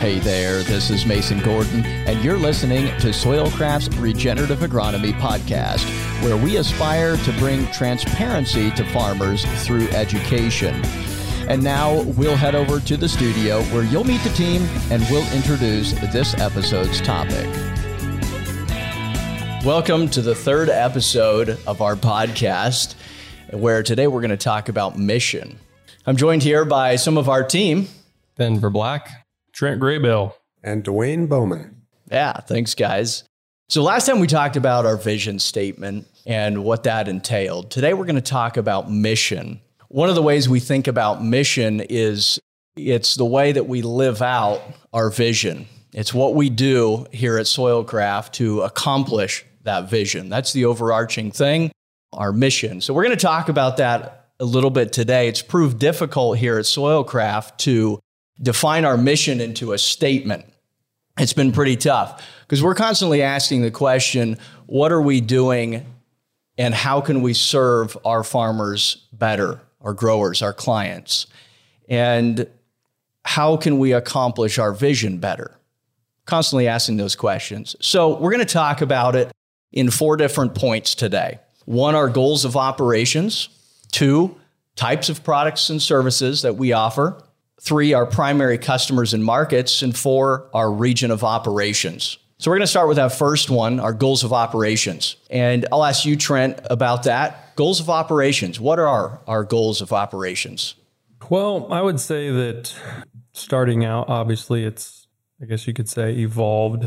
Hey there, this is Mason Gordon, and you're listening to Soilcraft's Regenerative Agronomy Podcast, where we aspire to bring transparency to farmers through education. And now we'll head over to the studio where you'll meet the team and we'll introduce this episode's topic. Welcome to the third episode of our podcast, where today we're going to talk about mission. I'm joined here by some of our team. Ben Verblack. Trent Graybill. And Dwayne Bowman. Yeah, thanks, guys. So, last time we talked about our vision statement and what that entailed. Today, we're going to talk about mission. One of the ways we think about mission is it's the way that we live out our vision. It's what we do here at Soilcraft to accomplish that vision. That's the overarching thing, our mission. So, we're going to talk about that a little bit today. It's proved difficult here at Soilcraft to define our mission into a statement. It's been pretty tough because we're constantly asking the question what are we doing and how can we serve our farmers better, our growers, our clients? And how can we accomplish our vision better? Constantly asking those questions. So, we're going to talk about it in four different points today. One, our goals of operations. Two, types of products and services that we offer three, our primary customers and markets, and four, our region of operations. So we're going to start with that first one, our goals of operations. And I'll ask you, Trent, about that. Goals of operations. What are our, our goals of operations? Well, I would say that starting out, obviously, it's, I guess you could say, evolved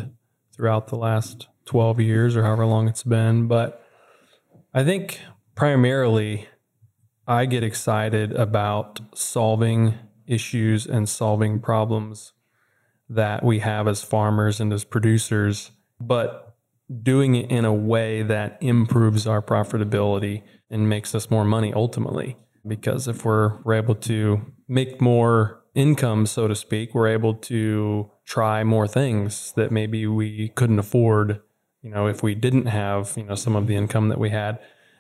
throughout the last 12 years or however long it's been. But I think primarily I get excited about solving issues and solving problems that we have as farmers and as producers, but doing it in a way that improves our profitability and makes us more money ultimately. Because if we're, we're able to make more income, so to speak, we're able to try more things that maybe we couldn't afford, you know, if we didn't have, you know, some of the income that we had.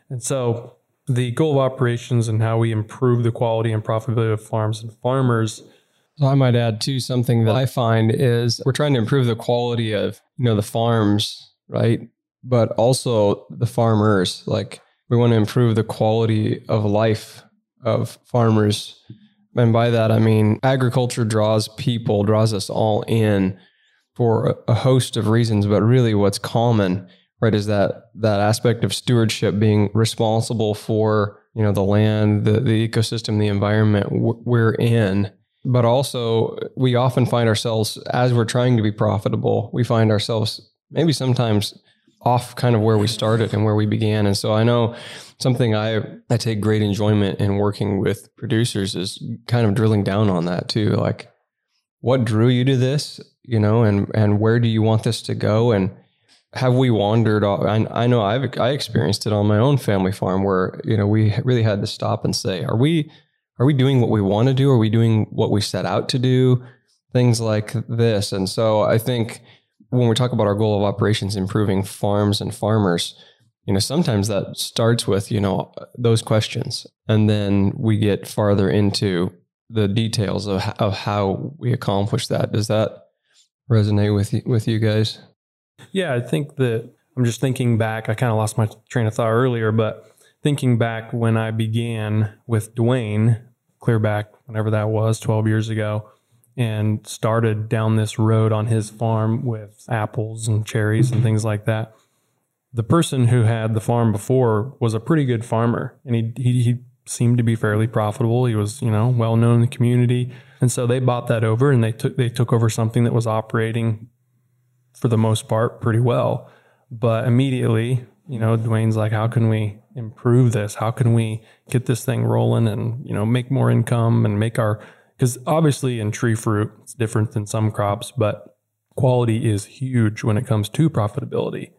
And so the goal of operations and how we improve the quality and profitability of farms and farmers. So I might add too something that I find is we're trying to improve the quality of you know the farms, right? But also the farmers. Like we want to improve the quality of life of farmers. And by that I mean agriculture draws people, draws us all in for a host of reasons, but really what's common right is that that aspect of stewardship being responsible for you know the land the, the ecosystem the environment we're in. But also we often find ourselves as we're trying to be profitable we find ourselves maybe sometimes off kind of where we started and where we began. And so i know something i i take great enjoyment in working with producers is kind of drilling down on that too like what drew you to this you know and and where do you want this to go? And have we wandered off? I, I know I've I experienced it on my own family farm where you know we really had to stop and say, are we are we doing what we want to do? Are we doing what we set out to do? Things like this, and so I think when we talk about our goal of operations, improving farms and farmers, you know, sometimes that starts with you know those questions, and then we get farther into the details of of how we accomplish that. Does that resonate with you, with you guys? Yeah, I think that I'm just thinking back. I kind of lost my train of thought earlier, but thinking back when I began with Dwayne, clear back whenever that was, 12 years ago, and started down this road on his farm with apples and cherries and things like that. The person who had the farm before was a pretty good farmer, and he, he, he seemed to be fairly profitable. He was, you know, well known in the community, and so they bought that over, and they took they took over something that was operating for the most part pretty well. But immediately, you know, Dwayne's like, how can we improve this? How can we get this thing rolling and, you know, make more income and make our, because obviously in tree fruit, it's different than some crops, but quality is huge when it comes to profitability.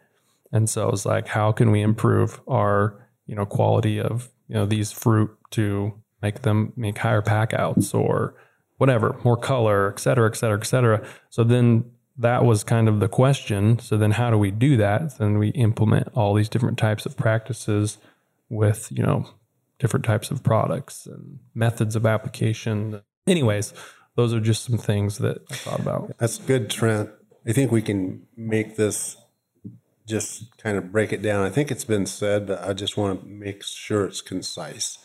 And so it's like, how can we improve our, you know, quality of, you know, these fruit to make them make higher pack outs or whatever, more color, et cetera, et cetera, et cetera. So then that was kind of the question. So then how do we do that? Then we implement all these different types of practices with, you know, different types of products and methods of application. Anyways, those are just some things that I thought about. That's good, Trent. I think we can make this just kind of break it down. I think it's been said, but I just want to make sure it's concise.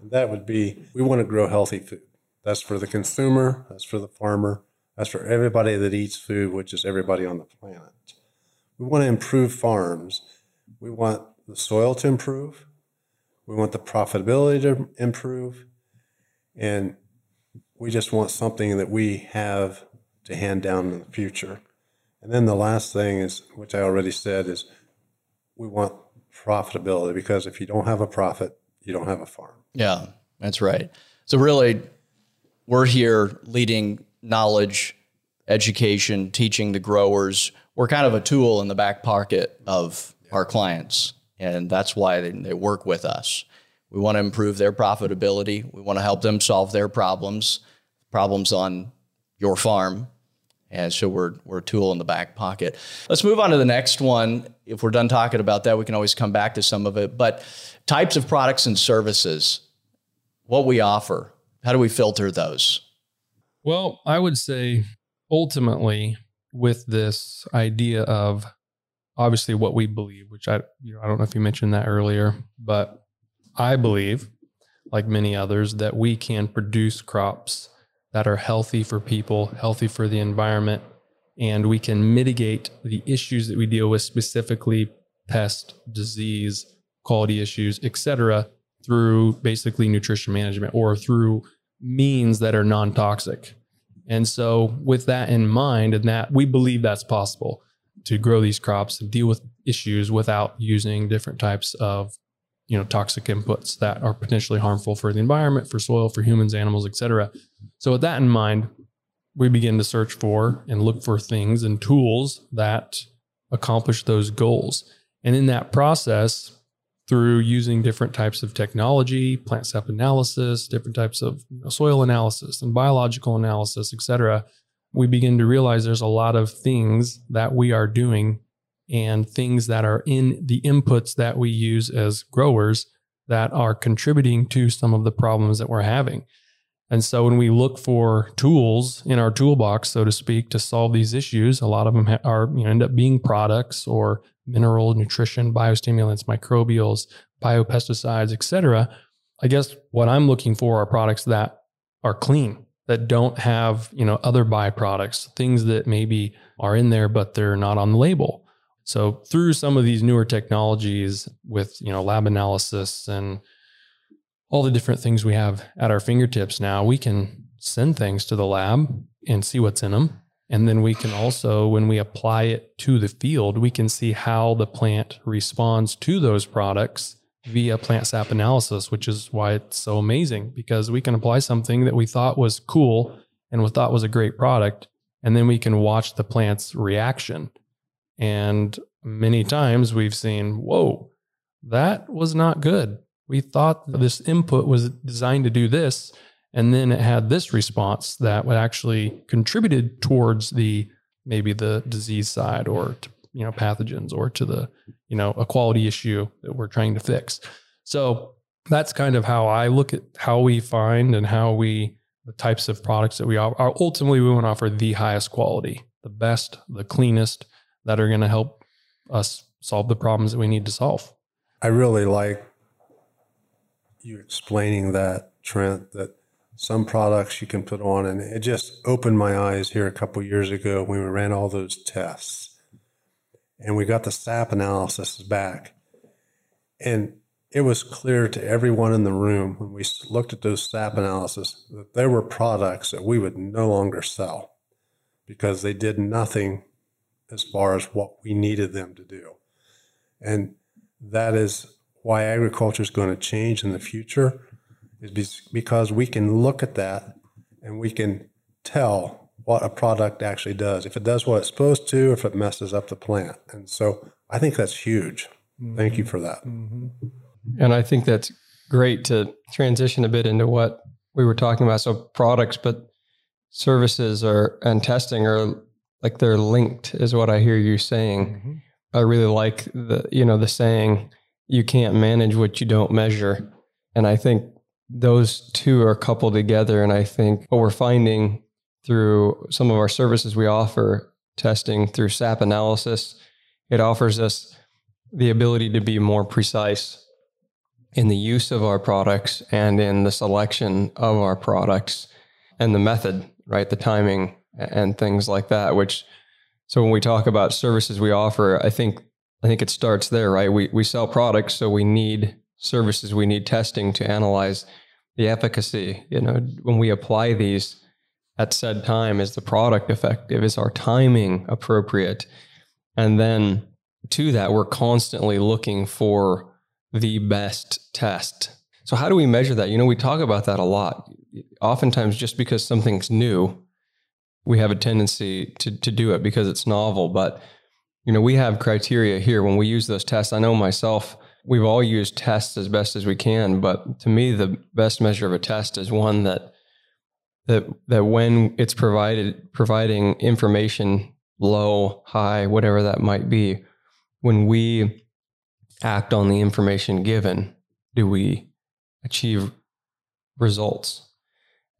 And that would be we want to grow healthy food. That's for the consumer, that's for the farmer, that's for everybody that eats food, which is everybody on the planet. We want to improve farms. We want the soil to improve. We want the profitability to improve. And we just want something that we have to hand down in the future. And then the last thing is, which I already said, is we want profitability because if you don't have a profit, you don't have a farm. Yeah, that's right. So really, we're here leading knowledge, education, teaching the growers. We're kind of a tool in the back pocket of our clients, and that's why they, they work with us. We want to improve their profitability. We want to help them solve their problems, problems on your farm. And so we're, we're a tool in the back pocket. Let's move on to the next one. If we're done talking about that, we can always come back to some of it. But types of products and services, what we offer, how do we filter those? Well, I would say ultimately with this idea of obviously what we believe, which I you know, I don't know if you mentioned that earlier, but I believe like many others that we can produce crops that are healthy for people, healthy for the environment, and we can mitigate the issues that we deal with specifically pest, disease, quality issues, etc., through basically nutrition management or through means that are non-toxic. And so with that in mind and that we believe that's possible to grow these crops and deal with issues without using different types of you know toxic inputs that are potentially harmful for the environment, for soil, for humans, animals, etc. So with that in mind, we begin to search for and look for things and tools that accomplish those goals. And in that process, through using different types of technology, plant sap analysis, different types of soil analysis and biological analysis, etc., we begin to realize there's a lot of things that we are doing and things that are in the inputs that we use as growers that are contributing to some of the problems that we're having. And so when we look for tools in our toolbox, so to speak, to solve these issues, a lot of them are you know, end up being products or mineral nutrition, biostimulants, microbials, biopesticides, etc. I guess what I'm looking for are products that are clean, that don't have, you know, other byproducts, things that maybe are in there but they're not on the label. So through some of these newer technologies with, you know, lab analysis and all the different things we have at our fingertips now, we can send things to the lab and see what's in them. And then we can also, when we apply it to the field, we can see how the plant responds to those products via plant sap analysis, which is why it's so amazing because we can apply something that we thought was cool and we thought was a great product. And then we can watch the plant's reaction. And many times we've seen, whoa, that was not good. We thought this input was designed to do this, and then it had this response that would actually contributed towards the maybe the disease side or to, you know pathogens or to the you know a quality issue that we're trying to fix. So that's kind of how I look at how we find and how we the types of products that we offer. Ultimately, we want to offer the highest quality, the best, the cleanest that are going to help us solve the problems that we need to solve. I really like you explaining that, Trent, that some products you can put on, and it just opened my eyes here a couple years ago when we ran all those tests. And we got the SAP analysis back. And it was clear to everyone in the room when we looked at those SAP analysis that there were products that we would no longer sell because they did nothing as far as what we needed them to do. And that is why agriculture is going to change in the future is because we can look at that and we can tell what a product actually does. If it does what it's supposed to, or if it messes up the plant. And so I think that's huge. Mm-hmm. Thank you for that. Mm-hmm. And I think that's great to transition a bit into what we were talking about. So products, but services are and testing are like they're linked is what I hear you saying. Mm-hmm. I really like the you know the saying you can't manage what you don't measure. And I think those two are coupled together. And I think what we're finding through some of our services we offer testing through SAP analysis. It offers us the ability to be more precise in the use of our products and in the selection of our products and the method, right? The timing and things like that, which so when we talk about services we offer, I think I think it starts there, right? We we sell products, so we need services, we need testing to analyze the efficacy. You know, when we apply these at said time, is the product effective? Is our timing appropriate? And then to that, we're constantly looking for the best test. So how do we measure that? You know, we talk about that a lot. Oftentimes, just because something's new, we have a tendency to to do it because it's novel. But you know, we have criteria here when we use those tests. I know myself, we've all used tests as best as we can, but to me, the best measure of a test is one that that that when it's provided providing information low, high, whatever that might be, when we act on the information given, do we achieve results?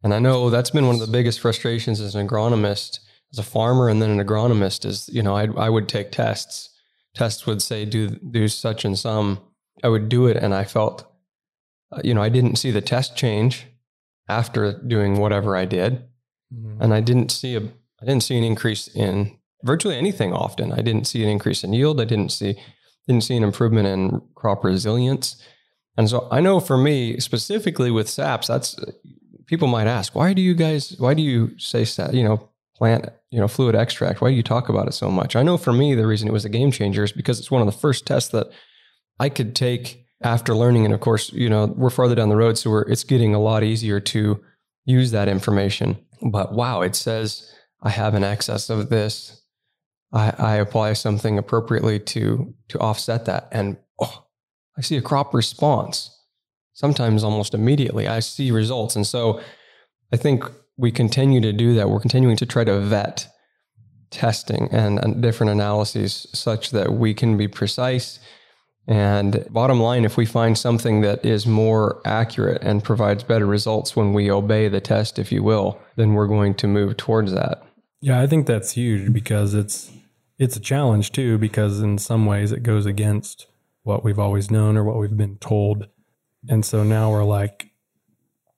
And I know that's been one of the biggest frustrations as an agronomist, as a farmer, and then an agronomist is, you know, I, I would take tests. Tests would say, do, do such and some. I would do it. And I felt, uh, you know, I didn't see the test change after doing whatever I did. Mm-hmm. And I didn't see a, I didn't see an increase in virtually anything often. I didn't see an increase in yield. I didn't see, didn't see an improvement in crop resilience. And so I know for me specifically with SAPs, that's people might ask, why do you guys, why do you say, you know, plant, you know, fluid extract? Why do you talk about it so much? I know for me, the reason it was a game changer is because it's one of the first tests that I could take after learning. And of course, you know, we're farther down the road, so we're, it's getting a lot easier to use that information. But wow, it says I have an excess of this. I, I apply something appropriately to to offset that, and oh, I see a crop response sometimes almost immediately. I see results. And so I think we continue to do that. We're continuing to try to vet testing and, and different analyses such that we can be precise. And bottom line, if we find something that is more accurate and provides better results when we obey the test, if you will, then we're going to move towards that. Yeah, I think that's huge because it's it's a challenge too because in some ways it goes against what we've always known or what we've been told and so now we're like,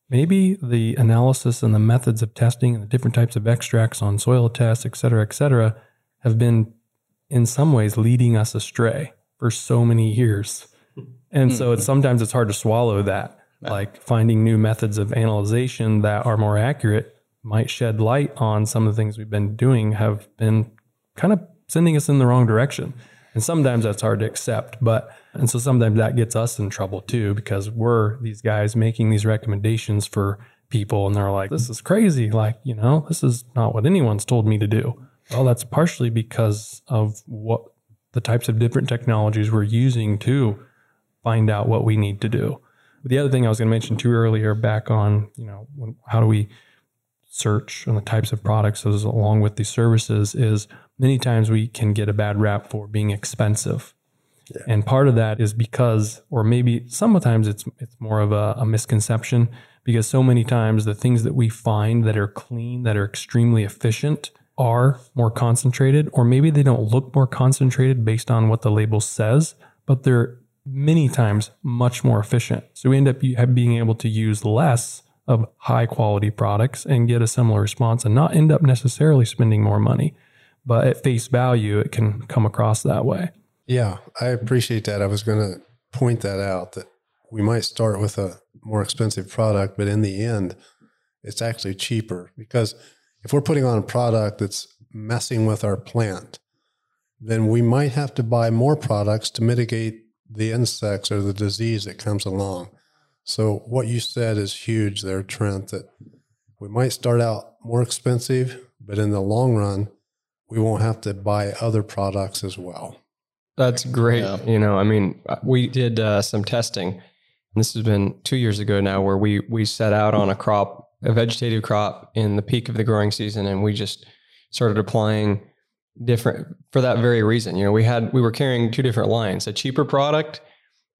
maybe the analysis and the methods of testing and the different types of extracts on soil tests, et cetera, et cetera, have been in some ways leading us astray for so many years. And so it's hmm. sometimes it's hard to swallow that. Like finding new methods of analyzation that are more accurate might shed light on some of the things we've been doing have been kind of sending us in the wrong direction. And sometimes that's hard to accept, but and so sometimes that gets us in trouble too because we're these guys making these recommendations for people and they're like, this is crazy. Like, you know, this is not what anyone's told me to do. Well, that's partially because of what the types of different technologies we're using to find out what we need to do. But the other thing I was going to mention too earlier, back on, you know, when, how do we search on the types of products as along with the services is many times we can get a bad rap for being expensive. Yeah. And part of that is because, or maybe sometimes it's it's more of a, a, misconception because so many times the things that we find that are clean, that are extremely efficient, are more concentrated, or maybe they don't look more concentrated based on what the label says, but they're many times much more efficient. So we end up being able to use less of high quality products and get a similar response and not end up necessarily spending more money but at face value, it can come across that way. Yeah, I appreciate that. I was going to point that out that we might start with a more expensive product, but in the end, it's actually cheaper because if we're putting on a product that's messing with our plant, then we might have to buy more products to mitigate the insects or the disease that comes along. So, what you said is huge there, Trent, that we might start out more expensive, but in the long run, we won't have to buy other products as well. That's great. Yeah. You know, I mean, we did uh, some testing. This has been two years ago now, where we we set out on a crop, a vegetative crop, in the peak of the growing season, and we just started applying different for that very reason. You know, we had we were carrying two different lines: a cheaper product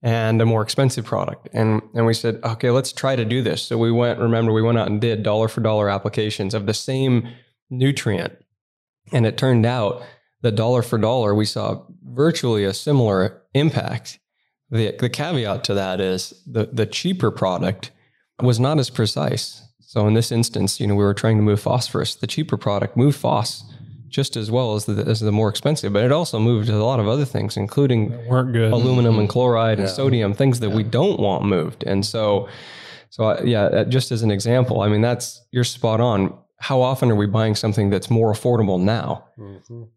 and a more expensive product. And and we said, okay, let's try to do this. So we went, remember, we went out and did dollar for dollar applications of the same nutrient. And it turned out that dollar for dollar, we saw virtually a similar impact. The the caveat to that is the the cheaper product was not as precise. So in this instance, you know, we were trying to move phosphorus. The cheaper product moved phos just as well as the, as the more expensive, but it also moved a lot of other things, including weren't good. aluminum and chloride and sodium, things that we don't want moved. And so, so I, yeah, uh, just as an example, I mean, that's you're spot on. How often are we buying something that's more affordable now,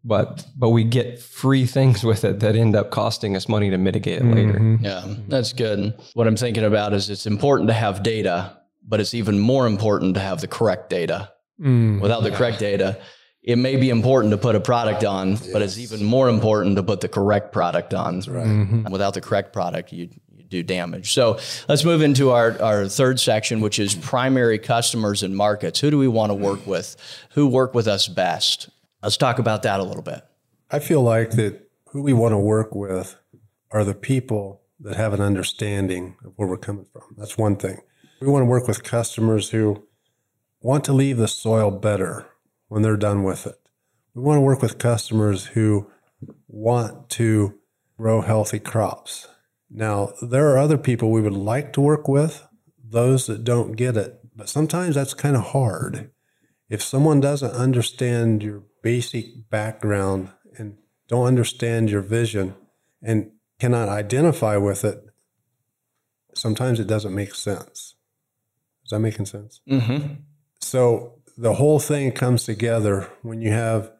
but but we get free things with it that end up costing us money to mitigate it later? Mhm. Yeah, that's good. What I'm thinking about is it's important to have data, but it's even more important to have the correct data. Mm. Without the correct data, it may be important to put a product on, but it's even more important to put the correct product on. Mhm. Without the correct product, you, you do damage. So let's move into our, our third section, which is primary customers and markets. Who do we want to work with? Who work with us best? Let's talk about that a little bit. I feel like that who we want to work with are the people that have an understanding of where we're coming from. That's one thing. We want to work with customers who want to leave the soil better when they're done with it. We want to work with customers who want to grow healthy crops. Now, there are other people we would like to work with, those that don't get it, but sometimes that's kind of hard. If someone doesn't understand your basic background and don't understand your vision and cannot identify with it, sometimes it doesn't make sense. Is that making sense? Mm-hmm. So the whole thing comes together when you have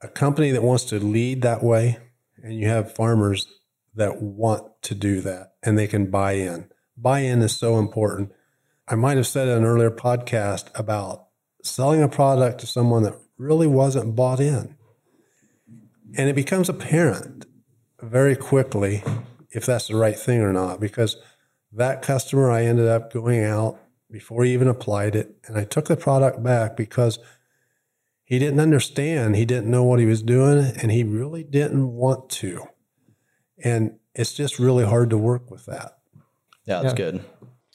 a company that wants to lead that way and you have farmers that want to do that and they can buy in. Buy in is so important. I might have said in an earlier podcast about selling a product to someone that really wasn't bought in. And it becomes apparent very quickly if that's the right thing or not, because that customer, I ended up going out before he even applied it. And I took the product back because he didn't understand. He didn't know what he was doing and he really didn't want to. And it's just really hard to work with that. Yeah, that's Yeah. good.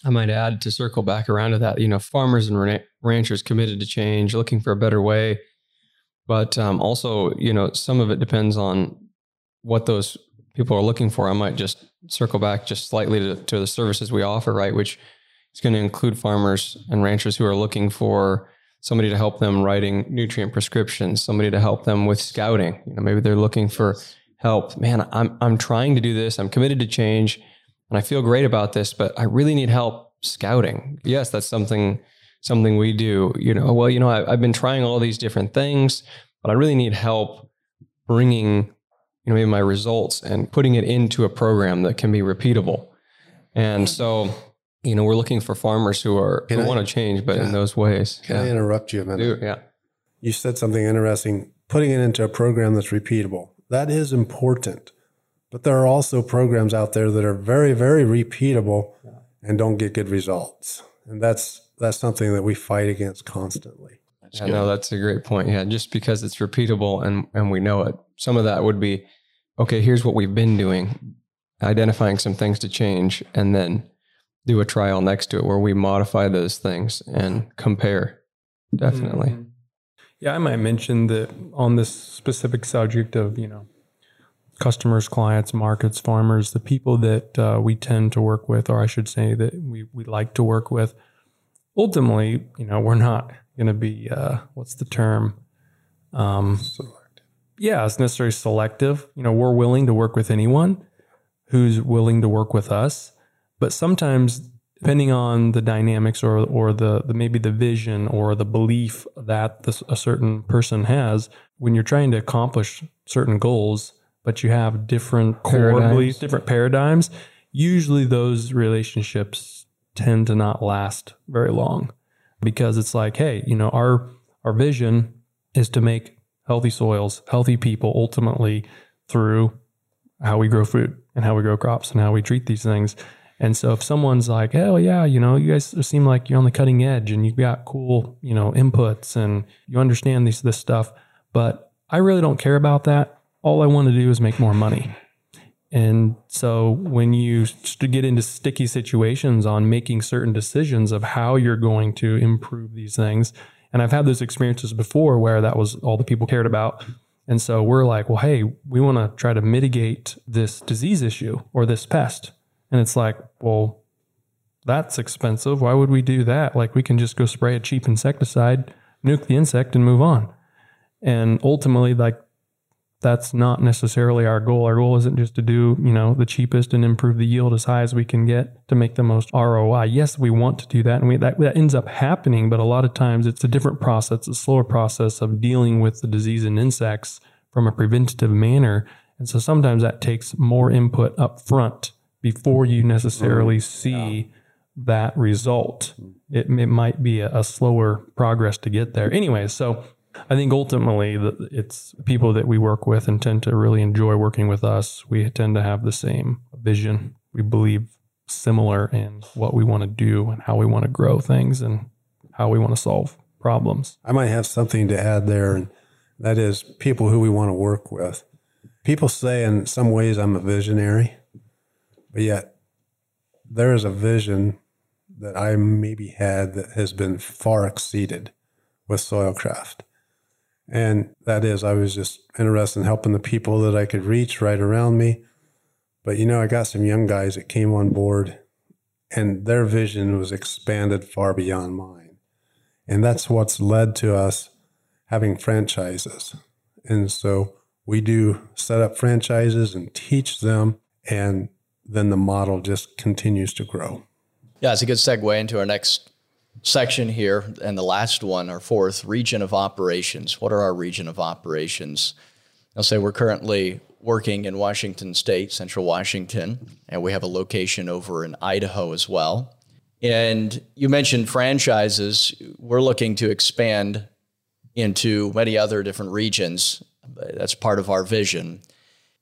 I might add to circle back around to that, you know, farmers and ranchers committed to change, looking for a better way. But um, also, you know, some of it depends on what those people are looking for. I might just circle back just slightly to, to the services we offer, right? Which is going to include farmers and ranchers who are looking for somebody to help them writing nutrient prescriptions, somebody to help them with scouting. You know, maybe they're looking for help. Man, I'm I'm trying to do this. I'm committed to change and I feel great about this, but I really need help scouting. Yes, that's something something we do. You know, well, you know, I, I've been trying all these different things, but I really need help bringing, you know, maybe my results and putting it into a program that can be repeatable. And so, you know, we're looking for farmers who are Can who I- want to change, but in those ways. Can I yeah. interrupt you a minute? Do- yeah. You said something interesting, putting it into a program that's repeatable. That is important. But there are also programs out there that are very, very repeatable and don't get good results. And that's that's something that we fight against constantly. Yeah, no, that's a great point. Yeah, just because it's repeatable and and we know it. Some of that would be, okay, here's what we've been doing, identifying some things to change, and then do a trial next to it where we modify those things and compare. Definitely. Mhm. Yeah, I might mention that on this specific subject of, you know, customers, clients, markets, farmers, the people that uh, we tend to work with, or I should say that we, we like to work with, ultimately, you know, we're not going to be, uh, what's the term? Um, yeah, it's necessarily selective. You know, we're willing to work with anyone who's willing to work with us, but sometimes depending on the dynamics or or the, the maybe the vision or the belief that this, a certain person has, when you're trying to accomplish certain goals, but you have different core beliefs, different paradigms, usually those relationships tend to not last very long because it's like, hey, you know, our our vision is to make healthy soils, healthy people ultimately through how we grow food and how we grow crops and how we treat these things. And so if someone's like, hell yeah, you know, you guys seem like you're on the cutting edge and you've got cool, you know, inputs and you understand these this stuff, but I really don't care about that. All I want to do is make more money. And so when you get into sticky situations on making certain decisions of how you're going to improve these things, and I've had those experiences before where that was all the people cared about. And so we're like, well, hey, we want to try to mitigate this disease issue or this pest. And it's like, well, that's expensive. Why would we do that? Like we can just go spray a cheap insecticide, nuke the insect and move on. And ultimately, like that's not necessarily our goal. Our goal isn't just to do, you know, the cheapest and improve the yield as high as we can get to make the most ROI. Yes, we want to do that and we, that, that ends up happening, but a lot of times it's a different process, a slower process of dealing with the disease in insects from a preventative manner. And so sometimes that takes more input up front before you necessarily mm, see yeah. that result. It, it might be a, a slower progress to get there. Anyway, so I think ultimately it's people that we work with and tend to really enjoy working with us. We tend to have the same vision. We believe similar in what we want to do and how we want to grow things and how we want to solve problems. I might have something to add there, and that is people who we want to work with. People say in some ways I'm a visionary, but yet there is a vision that I maybe had that has been far exceeded with Soilcraft. And that is, I was just interested in helping the people that I could reach right around me. But you know, I got some young guys that came on board and their vision was expanded far beyond mine. And that's what's led to us having franchises. And so we do set up franchises and teach them, and then the model just continues to grow. Yeah, it's a good segue into our next section here and the last one, our fourth region of operations. What are our region of operations? I'll say we're currently working in Washington State, Central Washington, and we have a location over in Idaho as well. And you mentioned franchises. We're looking to expand into many other different regions. That's part of our vision.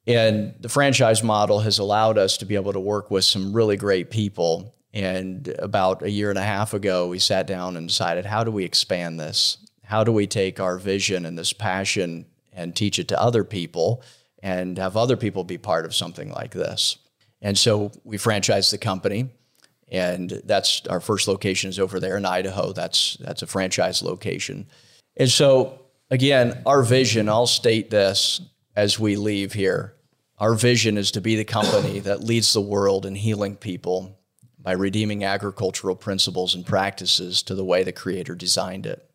And the franchise model has allowed us to be able to work with some really great people and about a year and a half ago, we sat down and decided how do we expand this? How do we take our vision and this passion and teach it to other people and have other people be part of something like this? And so we franchised the company, and that's our first location is over there in Idaho. That's that's a franchise location. And so again, our vision, I'll state this as we leave here. Our vision is to be the company that leads the world in healing people by redeeming agricultural principles and practices to the way the Creator designed it.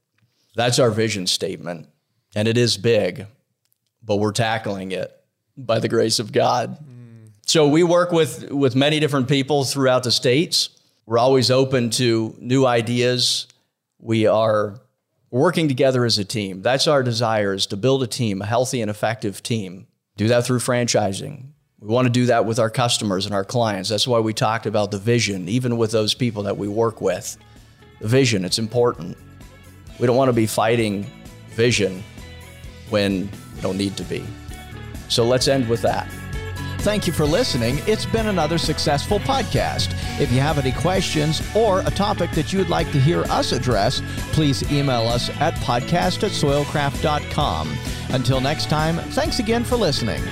That's our vision statement. And it is big, but we're tackling it by the grace of God. Mm. So we work with, with many different people throughout the states. We're always open to new ideas. We are working together as a team. That's our desire is to build a team, a healthy and effective team. Do that through franchising, we want to do that with our customers and our clients. That's why we talked about the vision, even with those people that we work with. The vision, it's important. We don't want to be fighting vision when we don't need to be. So let's end with that. Thank you for listening. It's been another successful podcast. If you have any questions or a topic that you'd like to hear us address, please email us at podcast at soilcraft.com. Until next time, thanks again for listening.